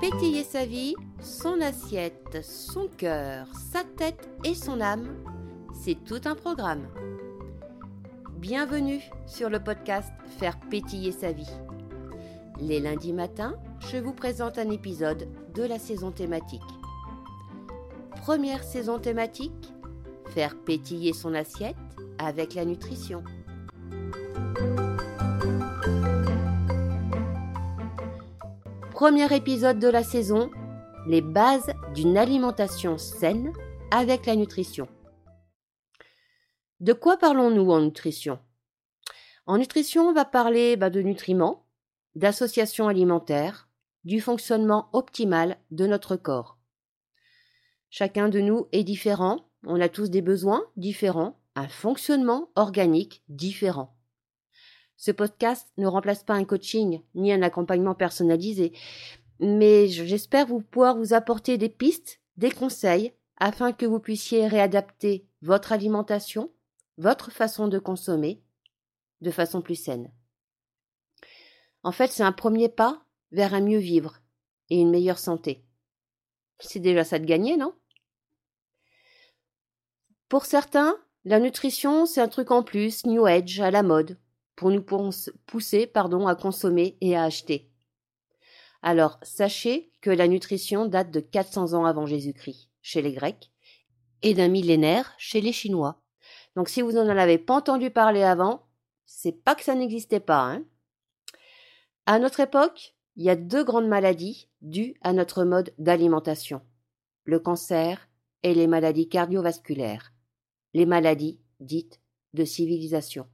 pétiller sa vie, son assiette, son cœur, sa tête et son âme, c'est tout un programme. Bienvenue sur le podcast Faire pétiller sa vie. Les lundis matins, je vous présente un épisode de la saison thématique. Première saison thématique, faire pétiller son assiette avec la nutrition. Premier épisode de la saison, les bases d'une alimentation saine avec la nutrition. De quoi parlons-nous en nutrition? En nutrition, on va parler bah, de nutriments, d'associations alimentaires, du fonctionnement optimal de notre corps. Chacun de nous est différent, on a tous des besoins différents, un fonctionnement organique différent. Ce podcast ne remplace pas un coaching ni un accompagnement personnalisé, mais j'espère vous pouvoir vous apporter des pistes, des conseils, afin que vous puissiez réadapter votre alimentation, votre façon de consommer, de façon plus saine. En fait, c'est un premier pas vers un mieux vivre et une meilleure santé. C'est déjà ça de gagner, non? Pour certains, la nutrition, c'est un truc en plus, New Age, à la mode, pour nous pousser pardon, à consommer et à acheter. Alors, sachez que la nutrition date de 400 ans avant Jésus-Christ, chez les Grecs, et d'un millénaire chez les Chinois. Donc, si vous n'en avez pas entendu parler avant, c'est pas que ça n'existait pas. Hein. À notre époque, il y a deux grandes maladies dues à notre mode d'alimentation le cancer et les maladies cardiovasculaires, les maladies dites de civilisation.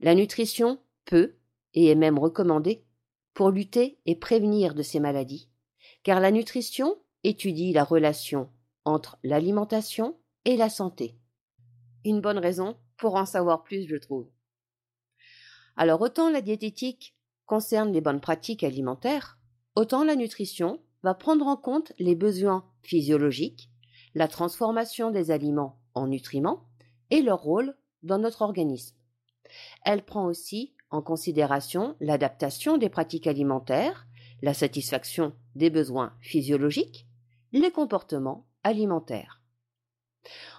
La nutrition peut et est même recommandée pour lutter et prévenir de ces maladies, car la nutrition étudie la relation entre l'alimentation et la santé. Une bonne raison pour en savoir plus, je trouve. Alors autant la diététique concerne les bonnes pratiques alimentaires, autant la nutrition va prendre en compte les besoins physiologiques, la transformation des aliments en nutriments et leur rôle dans notre organisme. Elle prend aussi en considération l'adaptation des pratiques alimentaires, la satisfaction des besoins physiologiques, les comportements alimentaires.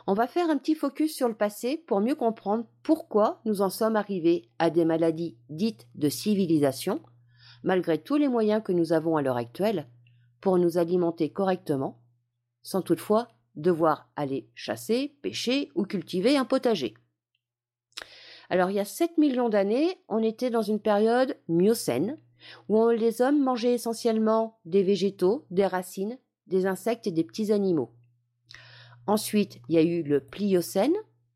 On va faire un petit focus sur le passé pour mieux comprendre pourquoi nous en sommes arrivés à des maladies dites de civilisation, malgré tous les moyens que nous avons à l'heure actuelle pour nous alimenter correctement, sans toutefois devoir aller chasser, pêcher ou cultiver un potager. Alors il y a 7 millions d'années, on était dans une période miocène, où les hommes mangeaient essentiellement des végétaux, des racines, des insectes et des petits animaux. Ensuite, il y a eu le pliocène,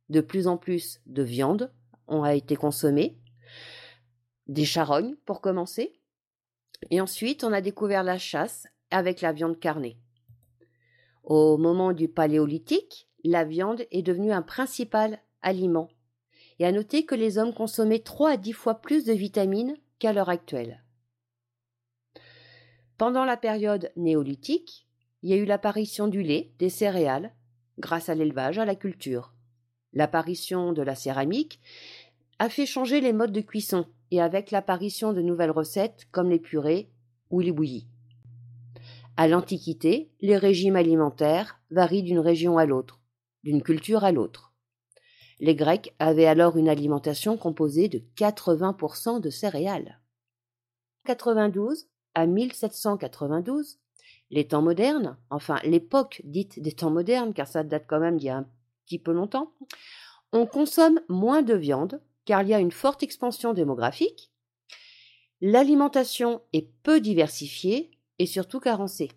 de plus en plus de viande ont été consommée, des charognes pour commencer, et ensuite on a découvert la chasse avec la viande carnée. Au moment du paléolithique, la viande est devenue un principal aliment et à noter que les hommes consommaient 3 à 10 fois plus de vitamines qu'à l'heure actuelle. Pendant la période néolithique, il y a eu l'apparition du lait, des céréales, grâce à l'élevage, à la culture. L'apparition de la céramique a fait changer les modes de cuisson et avec l'apparition de nouvelles recettes comme les purées ou les bouillies. À l'Antiquité, les régimes alimentaires varient d'une région à l'autre, d'une culture à l'autre. Les Grecs avaient alors une alimentation composée de 80% de céréales. 92 à 1792, les temps modernes, enfin l'époque dite des temps modernes, car ça date quand même d'il y a un petit peu longtemps, on consomme moins de viande, car il y a une forte expansion démographique, l'alimentation est peu diversifiée et surtout carencée.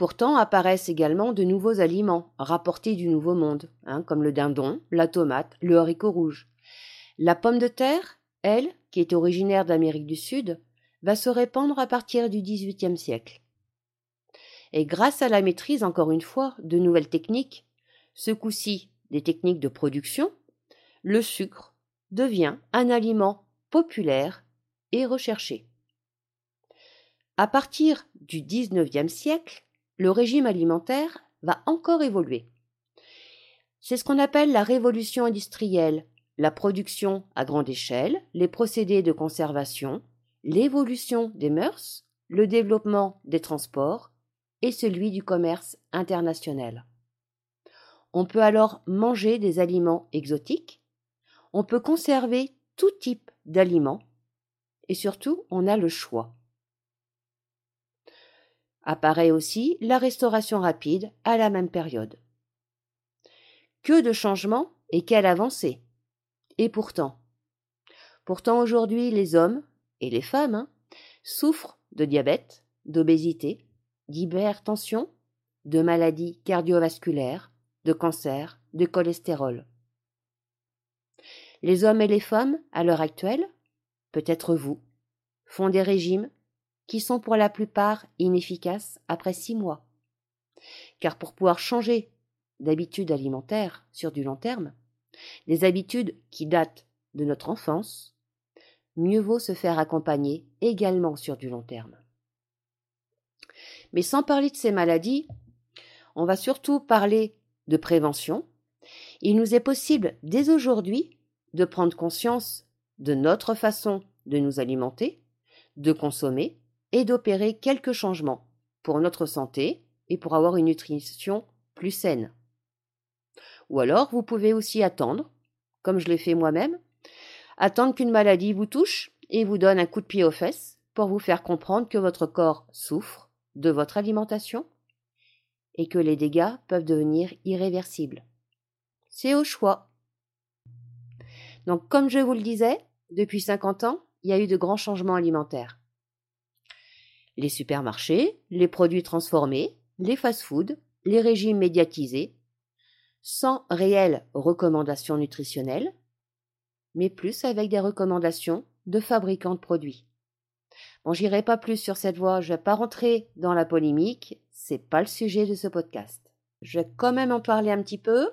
Pourtant apparaissent également de nouveaux aliments rapportés du Nouveau Monde, hein, comme le dindon, la tomate, le haricot rouge. La pomme de terre, elle, qui est originaire d'Amérique du Sud, va se répandre à partir du XVIIIe siècle. Et grâce à la maîtrise, encore une fois, de nouvelles techniques, ce coup-ci des techniques de production, le sucre devient un aliment populaire et recherché. À partir du XIXe siècle, le régime alimentaire va encore évoluer. C'est ce qu'on appelle la révolution industrielle, la production à grande échelle, les procédés de conservation, l'évolution des mœurs, le développement des transports et celui du commerce international. On peut alors manger des aliments exotiques, on peut conserver tout type d'aliments, et surtout on a le choix. Apparaît aussi la restauration rapide à la même période. Que de changements et quelle avancée. Et pourtant, pourtant aujourd'hui les hommes et les femmes hein, souffrent de diabète, d'obésité, d'hypertension, de maladies cardiovasculaires, de cancer, de cholestérol. Les hommes et les femmes, à l'heure actuelle, peut-être vous, font des régimes qui sont pour la plupart inefficaces après six mois. Car pour pouvoir changer d'habitudes alimentaires sur du long terme, les habitudes qui datent de notre enfance, mieux vaut se faire accompagner également sur du long terme. Mais sans parler de ces maladies, on va surtout parler de prévention. Il nous est possible dès aujourd'hui de prendre conscience de notre façon de nous alimenter, de consommer et d'opérer quelques changements pour notre santé et pour avoir une nutrition plus saine. Ou alors vous pouvez aussi attendre, comme je l'ai fait moi-même, attendre qu'une maladie vous touche et vous donne un coup de pied aux fesses pour vous faire comprendre que votre corps souffre de votre alimentation et que les dégâts peuvent devenir irréversibles. C'est au choix. Donc, comme je vous le disais, depuis 50 ans, il y a eu de grands changements alimentaires. Les supermarchés, les produits transformés, les fast-foods, les régimes médiatisés, sans réelles recommandations nutritionnelles, mais plus avec des recommandations de fabricants de produits. Bon, j'irai pas plus sur cette voie, je vais pas rentrer dans la polémique, c'est pas le sujet de ce podcast. Je vais quand même en parler un petit peu.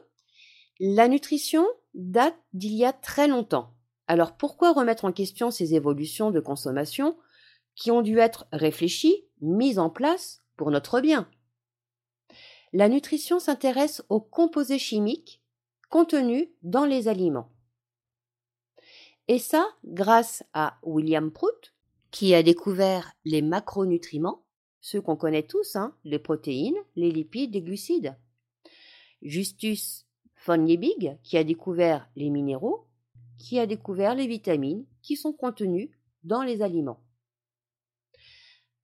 La nutrition date d'il y a très longtemps. Alors pourquoi remettre en question ces évolutions de consommation qui ont dû être réfléchies, mises en place pour notre bien La nutrition s'intéresse aux composés chimiques contenus dans les aliments. Et ça, grâce à William Prout, qui a découvert les macronutriments, ceux qu'on connaît tous, hein, les protéines, les lipides, les glucides. Justus von Liebig, qui a découvert les minéraux, qui a découvert les vitamines qui sont contenues dans les aliments.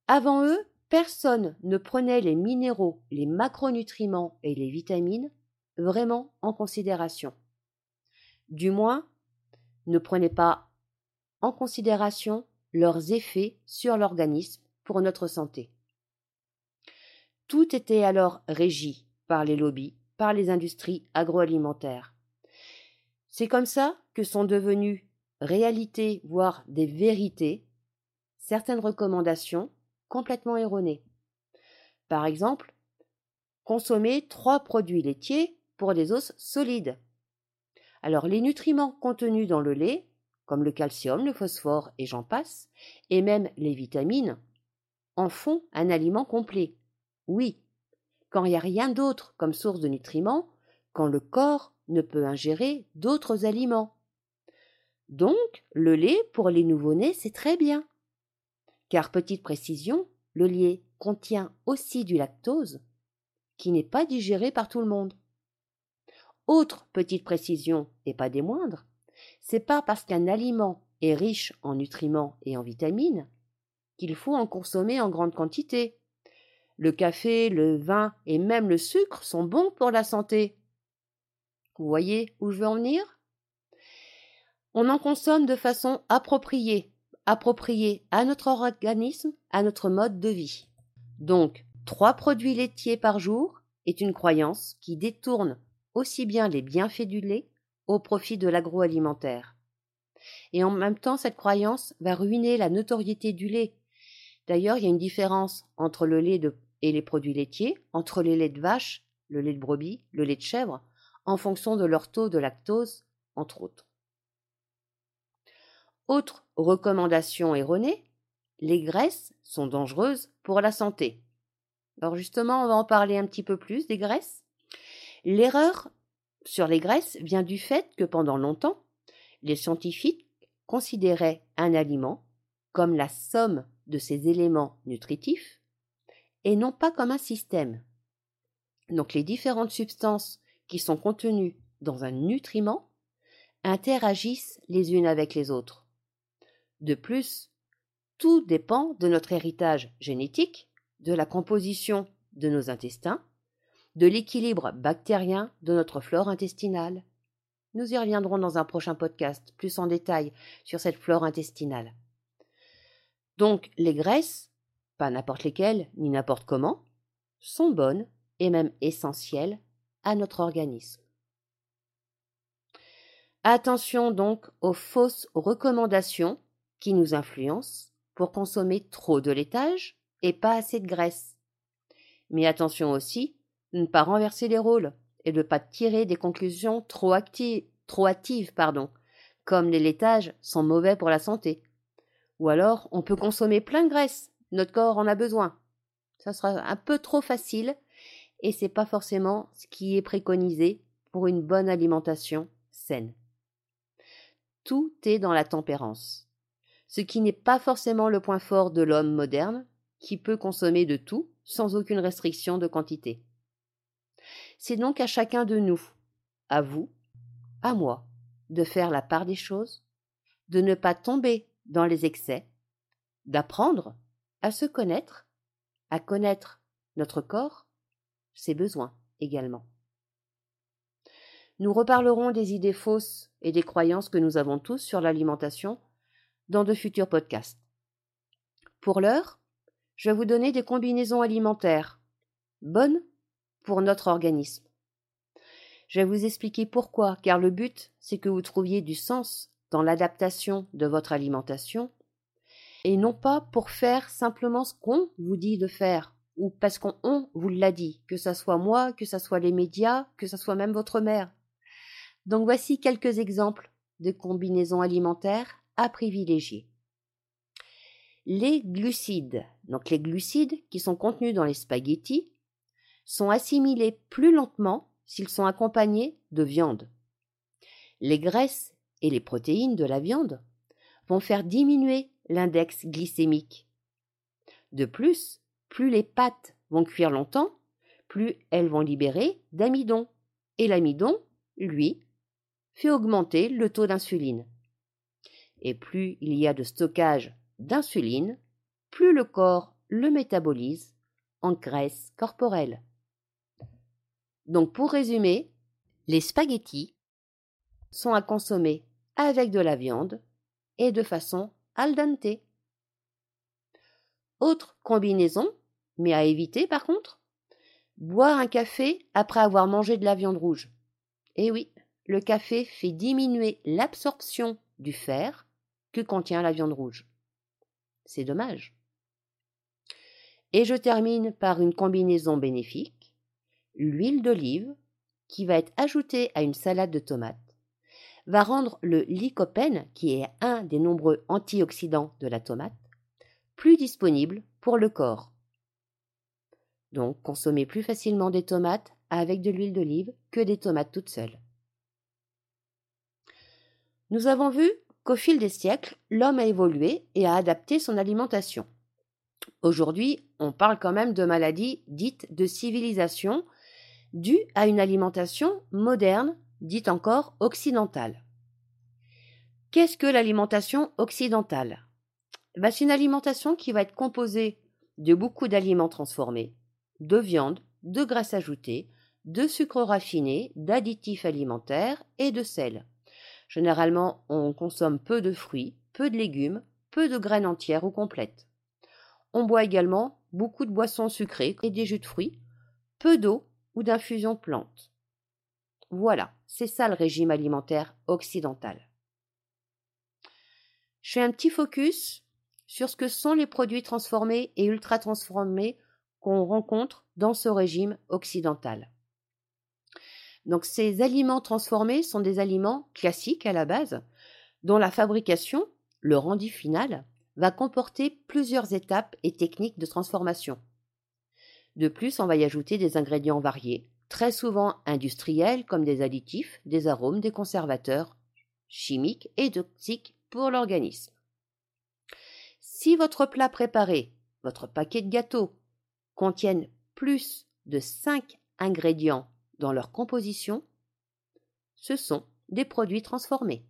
Avant eux, personne ne prenait les minéraux, les macronutriments et les vitamines vraiment en considération. Du moins, ne prenait pas en considération leurs effets sur l'organisme pour notre santé. Tout était alors régi par les lobbies, par les industries agroalimentaires. C'est comme ça que sont devenues réalités, voire des vérités, certaines recommandations complètement erronées. Par exemple, consommer trois produits laitiers pour des os solides. Alors les nutriments contenus dans le lait, comme le calcium, le phosphore et j'en passe, et même les vitamines, en font un aliment complet. Oui, quand il n'y a rien d'autre comme source de nutriments, quand le corps ne peut ingérer d'autres aliments. Donc, le lait pour les nouveau-nés, c'est très bien. Car, petite précision, le lait contient aussi du lactose, qui n'est pas digéré par tout le monde. Autre petite précision, et pas des moindres, c'est pas parce qu'un aliment est riche en nutriments et en vitamines qu'il faut en consommer en grande quantité. Le café, le vin et même le sucre sont bons pour la santé. Vous voyez où je veux en venir? On en consomme de façon appropriée, appropriée à notre organisme, à notre mode de vie. Donc, trois produits laitiers par jour est une croyance qui détourne aussi bien les bienfaits du lait au profit de l'agroalimentaire. Et en même temps, cette croyance va ruiner la notoriété du lait. D'ailleurs, il y a une différence entre le lait et les produits laitiers, entre les laits de vache, le lait de brebis, le lait de chèvre, en fonction de leur taux de lactose, entre autres. Autre recommandation erronée, les graisses sont dangereuses pour la santé. Alors justement, on va en parler un petit peu plus des graisses. L'erreur sur les graisses vient du fait que pendant longtemps, les scientifiques considéraient un aliment comme la somme de ces éléments nutritifs et non pas comme un système. Donc les différentes substances qui sont contenues dans un nutriment interagissent les unes avec les autres. De plus, tout dépend de notre héritage génétique, de la composition de nos intestins, de l'équilibre bactérien de notre flore intestinale. Nous y reviendrons dans un prochain podcast plus en détail sur cette flore intestinale. Donc les graisses, pas n'importe lesquelles ni n'importe comment, sont bonnes et même essentielles à notre organisme. Attention donc aux fausses recommandations qui nous influencent pour consommer trop de laitage et pas assez de graisse. Mais attention aussi de ne pas renverser les rôles et de ne pas tirer des conclusions trop, actives, trop hâtives, pardon, comme les laitages sont mauvais pour la santé. Ou alors on peut consommer plein de graisse, notre corps en a besoin. Ça sera un peu trop facile et c'est pas forcément ce qui est préconisé pour une bonne alimentation saine tout est dans la tempérance, ce qui n'est pas forcément le point fort de l'homme moderne, qui peut consommer de tout sans aucune restriction de quantité. C'est donc à chacun de nous, à vous, à moi, de faire la part des choses, de ne pas tomber dans les excès, d'apprendre à se connaître, à connaître notre corps, ses besoins également. Nous reparlerons des idées fausses et des croyances que nous avons tous sur l'alimentation dans de futurs podcasts. Pour l'heure, je vais vous donner des combinaisons alimentaires bonnes pour notre organisme. Je vais vous expliquer pourquoi, car le but, c'est que vous trouviez du sens dans l'adaptation de votre alimentation, et non pas pour faire simplement ce qu'on vous dit de faire, ou parce qu'on vous l'a dit, que ce soit moi, que ce soit les médias, que ce soit même votre mère. Donc voici quelques exemples de combinaisons alimentaires à privilégier. Les glucides, donc les glucides qui sont contenus dans les spaghettis, sont assimilés plus lentement s'ils sont accompagnés de viande. Les graisses et les protéines de la viande vont faire diminuer l'index glycémique. De plus, plus les pâtes vont cuire longtemps, plus elles vont libérer d'amidon. Et l'amidon, lui, fait augmenter le taux d'insuline. Et plus il y a de stockage d'insuline, plus le corps le métabolise en graisse corporelle. Donc pour résumer, les spaghettis sont à consommer avec de la viande et de façon al dente. Autre combinaison, mais à éviter par contre, boire un café après avoir mangé de la viande rouge. Eh oui, le café fait diminuer l'absorption du fer que contient la viande rouge. C'est dommage. Et je termine par une combinaison bénéfique, l'huile d'olive, qui va être ajoutée à une salade de tomates, va rendre le lycopène, qui est un des nombreux antioxydants de la tomate, plus disponible pour le corps. Donc consommez plus facilement des tomates avec de l'huile d'olive que des tomates toutes seules. Nous avons vu qu'au fil des siècles, l'homme a évolué et a adapté son alimentation. Aujourd'hui, on parle quand même de maladies dites de civilisation dues à une alimentation moderne, dite encore occidentale. Qu'est-ce que l'alimentation occidentale? Ben, C'est une alimentation qui va être composée de beaucoup d'aliments transformés, de viande, de graisse ajoutée, de sucre raffiné, d'additifs alimentaires et de sel. Généralement, on consomme peu de fruits, peu de légumes, peu de graines entières ou complètes. On boit également beaucoup de boissons sucrées et des jus de fruits, peu d'eau ou d'infusions de plantes. Voilà, c'est ça le régime alimentaire occidental. Je fais un petit focus sur ce que sont les produits transformés et ultra transformés qu'on rencontre dans ce régime occidental. Donc ces aliments transformés sont des aliments classiques à la base, dont la fabrication, le rendu final, va comporter plusieurs étapes et techniques de transformation. De plus, on va y ajouter des ingrédients variés, très souvent industriels comme des additifs, des arômes, des conservateurs chimiques et toxiques pour l'organisme. Si votre plat préparé, votre paquet de gâteaux, contiennent plus de 5 ingrédients dans leur composition, ce sont des produits transformés.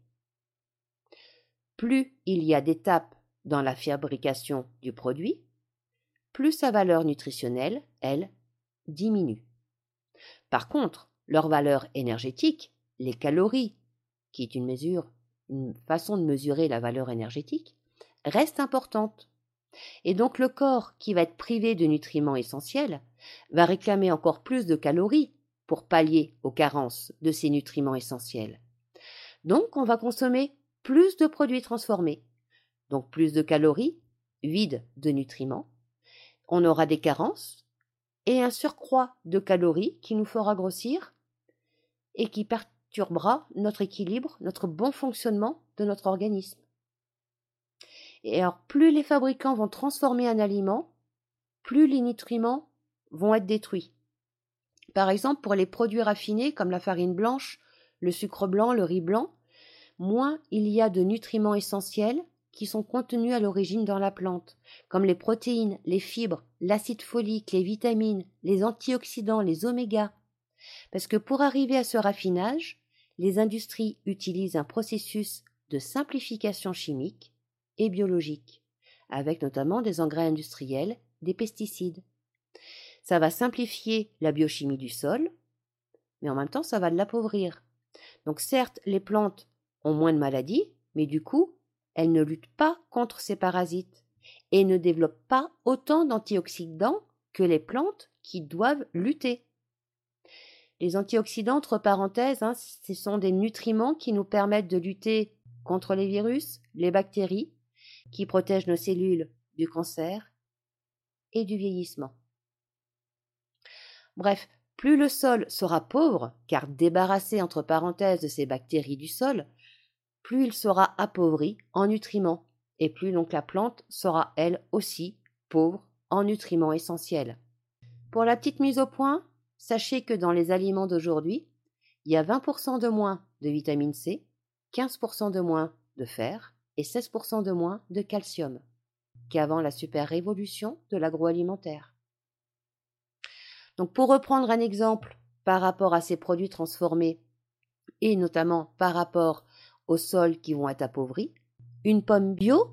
Plus il y a d'étapes dans la fabrication du produit, plus sa valeur nutritionnelle, elle, diminue. Par contre, leur valeur énergétique, les calories, qui est une mesure, une façon de mesurer la valeur énergétique, reste importante. Et donc le corps qui va être privé de nutriments essentiels va réclamer encore plus de calories pour pallier aux carences de ces nutriments essentiels. Donc on va consommer plus de produits transformés, donc plus de calories, vides de nutriments. On aura des carences et un surcroît de calories qui nous fera grossir et qui perturbera notre équilibre, notre bon fonctionnement de notre organisme. Et alors, plus les fabricants vont transformer un aliment, plus les nutriments vont être détruits. Par exemple, pour les produits raffinés comme la farine blanche, le sucre blanc, le riz blanc, moins il y a de nutriments essentiels qui sont contenus à l'origine dans la plante, comme les protéines, les fibres, l'acide folique, les vitamines, les antioxydants, les oméga. Parce que pour arriver à ce raffinage, les industries utilisent un processus de simplification chimique et biologique, avec notamment des engrais industriels, des pesticides. Ça va simplifier la biochimie du sol, mais en même temps ça va l'appauvrir. Donc certes, les plantes ont moins de maladies, mais du coup, elles ne luttent pas contre ces parasites et ne développent pas autant d'antioxydants que les plantes qui doivent lutter. Les antioxydants, entre parenthèses, hein, ce sont des nutriments qui nous permettent de lutter contre les virus, les bactéries, qui protègent nos cellules du cancer et du vieillissement. Bref, plus le sol sera pauvre, car débarrassé entre parenthèses de ces bactéries du sol, plus il sera appauvri en nutriments, et plus donc la plante sera elle aussi pauvre en nutriments essentiels. Pour la petite mise au point, sachez que dans les aliments d'aujourd'hui, il y a 20% de moins de vitamine C, 15% de moins de fer et 16% de moins de calcium qu'avant la super révolution de l'agroalimentaire. Donc pour reprendre un exemple par rapport à ces produits transformés et notamment par rapport aux sols qui vont être appauvris, une pomme bio,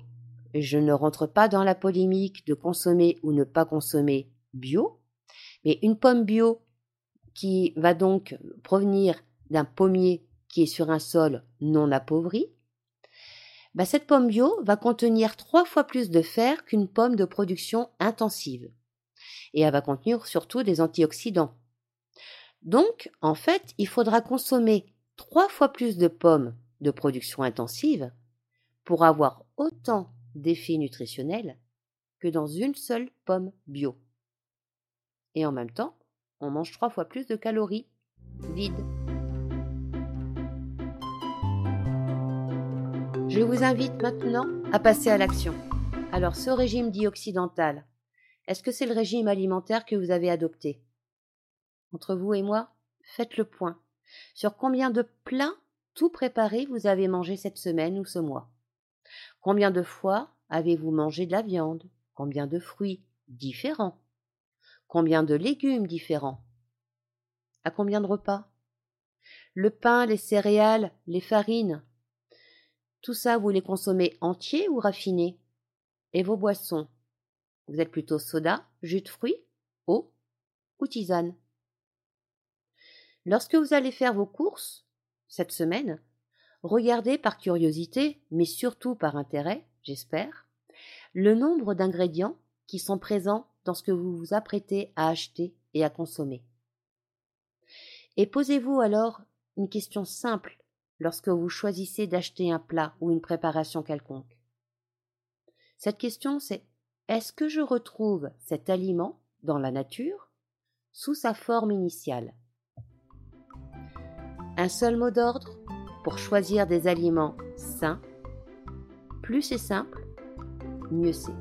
je ne rentre pas dans la polémique de consommer ou ne pas consommer bio, mais une pomme bio qui va donc provenir d'un pommier qui est sur un sol non appauvri, bah cette pomme bio va contenir trois fois plus de fer qu'une pomme de production intensive. Et elle va contenir surtout des antioxydants. Donc, en fait, il faudra consommer trois fois plus de pommes de production intensive pour avoir autant d'effets nutritionnels que dans une seule pomme bio. Et en même temps, on mange trois fois plus de calories vides. Je vous invite maintenant à passer à l'action. Alors ce régime dit occidental, est-ce que c'est le régime alimentaire que vous avez adopté? Entre vous et moi, faites le point. Sur combien de plats tout préparés vous avez mangé cette semaine ou ce mois? Combien de fois avez-vous mangé de la viande? Combien de fruits différents? Combien de légumes différents? À combien de repas? Le pain, les céréales, les farines, tout ça, vous les consommez entiers ou raffinés? Et vos boissons? Vous êtes plutôt soda, jus de fruits, eau ou tisane Lorsque vous allez faire vos courses, cette semaine, regardez par curiosité, mais surtout par intérêt, j'espère, le nombre d'ingrédients qui sont présents dans ce que vous vous apprêtez à acheter et à consommer. Et posez-vous alors une question simple lorsque vous choisissez d'acheter un plat ou une préparation quelconque Cette question, c'est est-ce que je retrouve cet aliment dans la nature sous sa forme initiale? Un seul mot d'ordre pour choisir des aliments sains. Plus c'est simple, mieux c'est.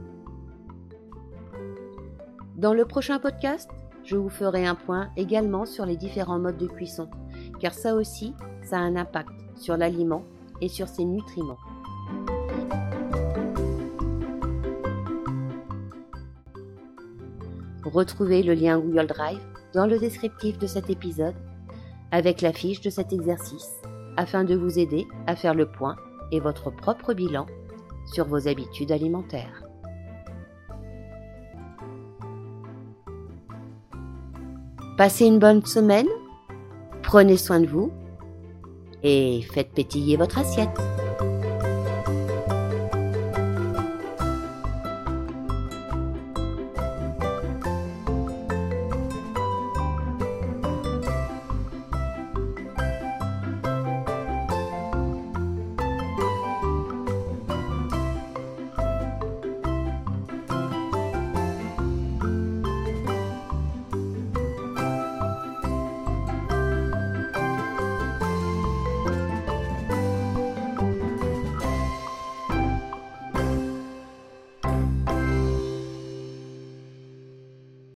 Dans le prochain podcast, je vous ferai un point également sur les différents modes de cuisson, car ça aussi, ça a un impact sur l'aliment et sur ses nutriments. Retrouvez le lien Google Drive dans le descriptif de cet épisode avec la fiche de cet exercice afin de vous aider à faire le point et votre propre bilan sur vos habitudes alimentaires. Passez une bonne semaine, prenez soin de vous et faites pétiller votre assiette.